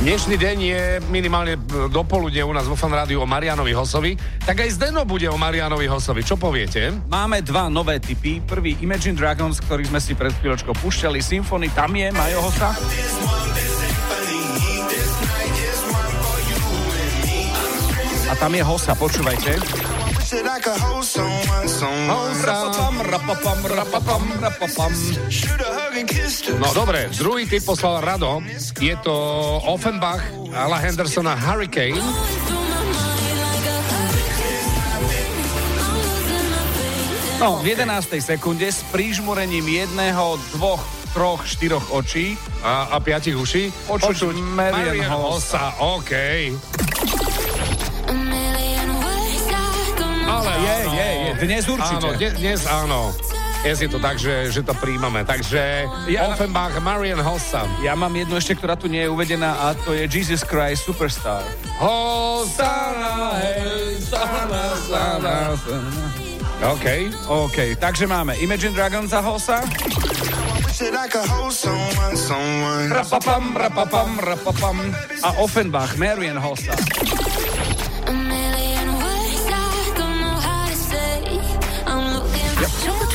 Dnešný deň je minimálne do poludne u nás vo fan rádiu o Marianovi Hosovi. Tak aj Zdeno bude o Marianovi Hosovi. Čo poviete? Máme dva nové typy. Prvý Imagine Dragons, ktorý sme si pred chvíľočkou pušťali. Symfony, tam je Majo Hosa. A tam je Hosa, počúvajte. Rapapam, rapapam, rapapam, rapapam. No dobre, druhý typ poslal Rado. Je to Offenbach, Ala Hendersona Hurricane. No, v 11. sekunde s prížmurením jedného, dvoch, troch, štyroch očí A, a piatich uší? Počuť Marian Hossa. OK. Ale Je, áno. je, je. Dnes určite. Áno, dnes, dnes áno. Dnes je to tak, že, že to príjmame. Takže Ja- Offenbach, Marian Hossa. Ja mám jednu ešte, ktorá tu nie je uvedená a to je Jesus Christ Superstar. Hosanna, hej, sana, sana. OK. OK, takže máme Imagine Dragons a Hosa. Rapapam, rapapam, rapapam. A Offenbach, Marian Hossa.